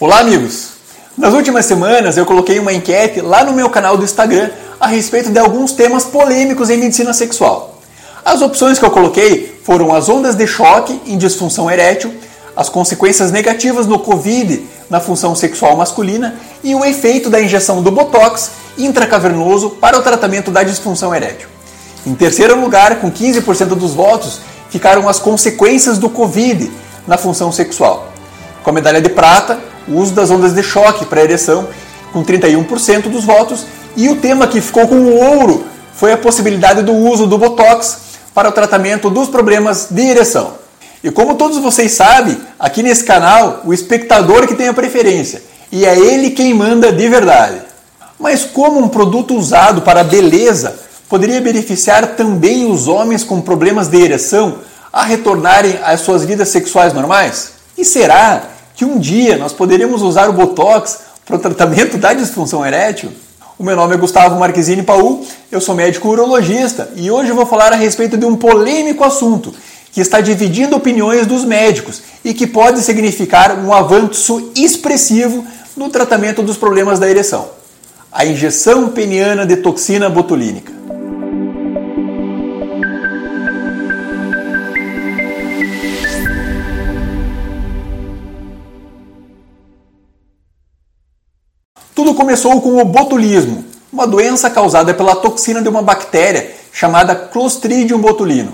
Olá, amigos! Nas últimas semanas eu coloquei uma enquete lá no meu canal do Instagram a respeito de alguns temas polêmicos em medicina sexual. As opções que eu coloquei foram as ondas de choque em disfunção erétil, as consequências negativas no Covid na função sexual masculina e o efeito da injeção do Botox intracavernoso para o tratamento da disfunção erétil. Em terceiro lugar, com 15% dos votos, ficaram as consequências do Covid na função sexual. Com a medalha de prata, o uso das ondas de choque para ereção, com 31% dos votos, e o tema que ficou com o ouro foi a possibilidade do uso do Botox para o tratamento dos problemas de ereção. E como todos vocês sabem, aqui nesse canal, o espectador que tem a preferência, e é ele quem manda de verdade. Mas como um produto usado para beleza poderia beneficiar também os homens com problemas de ereção a retornarem às suas vidas sexuais normais? E será que um dia nós poderemos usar o Botox para o tratamento da disfunção erétil? O meu nome é Gustavo Marquezine Paul, eu sou médico urologista e hoje eu vou falar a respeito de um polêmico assunto que está dividindo opiniões dos médicos e que pode significar um avanço expressivo no tratamento dos problemas da ereção. A injeção peniana de toxina botulínica. Começou com o botulismo, uma doença causada pela toxina de uma bactéria chamada Clostridium botulino.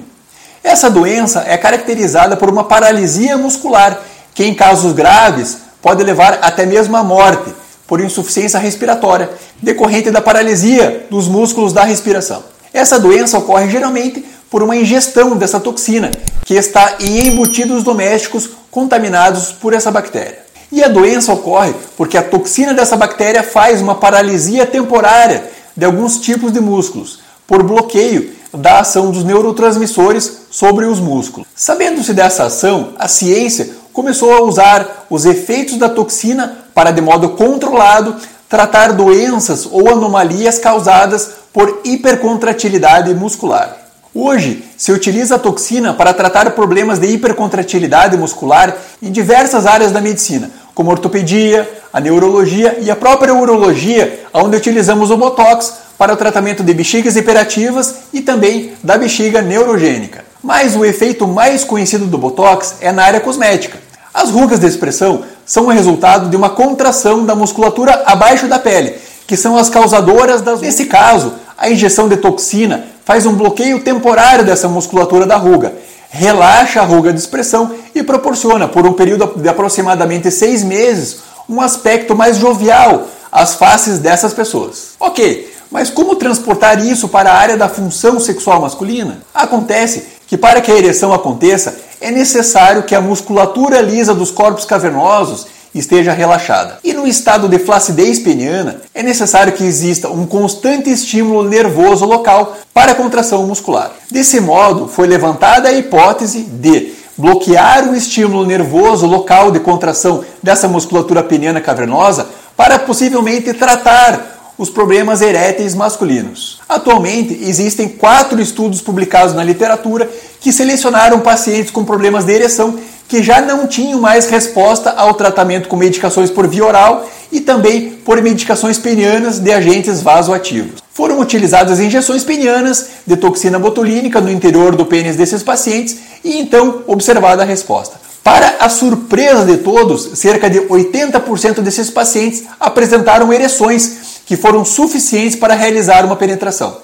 Essa doença é caracterizada por uma paralisia muscular, que em casos graves pode levar até mesmo à morte por insuficiência respiratória, decorrente da paralisia dos músculos da respiração. Essa doença ocorre geralmente por uma ingestão dessa toxina, que está em embutidos domésticos contaminados por essa bactéria. E a doença ocorre porque a toxina dessa bactéria faz uma paralisia temporária de alguns tipos de músculos, por bloqueio da ação dos neurotransmissores sobre os músculos. Sabendo-se dessa ação, a ciência começou a usar os efeitos da toxina para, de modo controlado, tratar doenças ou anomalias causadas por hipercontratilidade muscular. Hoje, se utiliza a toxina para tratar problemas de hipercontratilidade muscular em diversas áreas da medicina, como a ortopedia, a neurologia e a própria urologia, onde utilizamos o Botox para o tratamento de bexigas hiperativas e também da bexiga neurogênica. Mas o efeito mais conhecido do Botox é na área cosmética. As rugas de expressão são o resultado de uma contração da musculatura abaixo da pele, que são as causadoras das. Nesse caso, a injeção de toxina faz um bloqueio temporário dessa musculatura da ruga, relaxa a ruga de expressão e proporciona, por um período de aproximadamente seis meses, um aspecto mais jovial às faces dessas pessoas. Ok, mas como transportar isso para a área da função sexual masculina? Acontece que para que a ereção aconteça, é necessário que a musculatura lisa dos corpos cavernosos esteja relaxada. E no estado de flacidez peniana, é necessário que exista um constante estímulo nervoso local para a contração muscular. Desse modo, foi levantada a hipótese de bloquear o estímulo nervoso local de contração dessa musculatura peniana cavernosa para possivelmente tratar os problemas eréteis masculinos. Atualmente, existem quatro estudos publicados na literatura que selecionaram pacientes com problemas de ereção que já não tinham mais resposta ao tratamento com medicações por via oral e também por medicações penianas de agentes vasoativos. Foram utilizadas injeções penianas de toxina botulínica no interior do pênis desses pacientes e então observada a resposta. Para a surpresa de todos, cerca de 80% desses pacientes apresentaram ereções que foram suficientes para realizar uma penetração.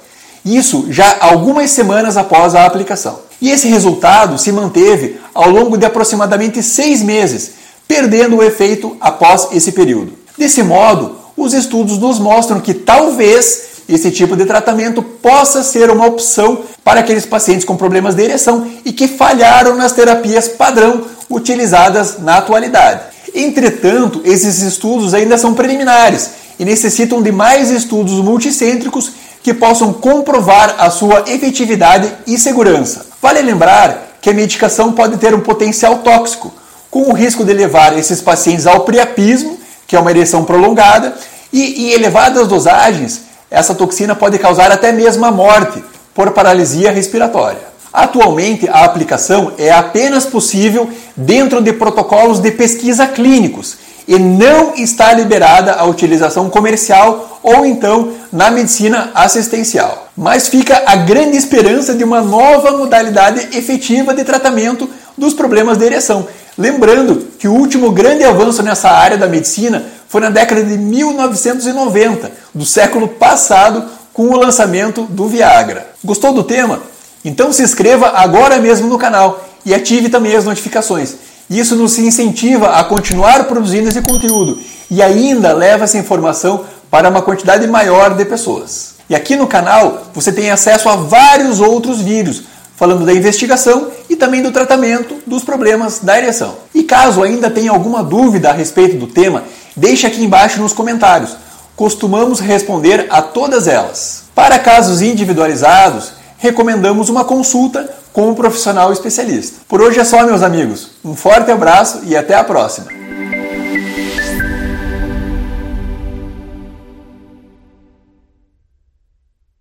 Isso já algumas semanas após a aplicação. E esse resultado se manteve ao longo de aproximadamente seis meses, perdendo o efeito após esse período. Desse modo, os estudos nos mostram que talvez esse tipo de tratamento possa ser uma opção para aqueles pacientes com problemas de ereção e que falharam nas terapias padrão utilizadas na atualidade. Entretanto, esses estudos ainda são preliminares e necessitam de mais estudos multicêntricos que possam comprovar a sua efetividade e segurança. Vale lembrar que a medicação pode ter um potencial tóxico, com o risco de levar esses pacientes ao priapismo, que é uma ereção prolongada, e em elevadas dosagens, essa toxina pode causar até mesmo a morte por paralisia respiratória. Atualmente, a aplicação é apenas possível dentro de protocolos de pesquisa clínicos e não está liberada a utilização comercial ou então na medicina assistencial. Mas fica a grande esperança de uma nova modalidade efetiva de tratamento dos problemas de ereção. Lembrando que o último grande avanço nessa área da medicina foi na década de 1990, do século passado, com o lançamento do Viagra. Gostou do tema? Então se inscreva agora mesmo no canal e ative também as notificações. Isso nos incentiva a continuar produzindo esse conteúdo e ainda leva essa informação para uma quantidade maior de pessoas. E aqui no canal você tem acesso a vários outros vídeos falando da investigação e também do tratamento dos problemas da ereção. E caso ainda tenha alguma dúvida a respeito do tema, deixe aqui embaixo nos comentários costumamos responder a todas elas. Para casos individualizados, recomendamos uma consulta com um profissional especialista. Por hoje é só, meus amigos. Um forte abraço e até a próxima!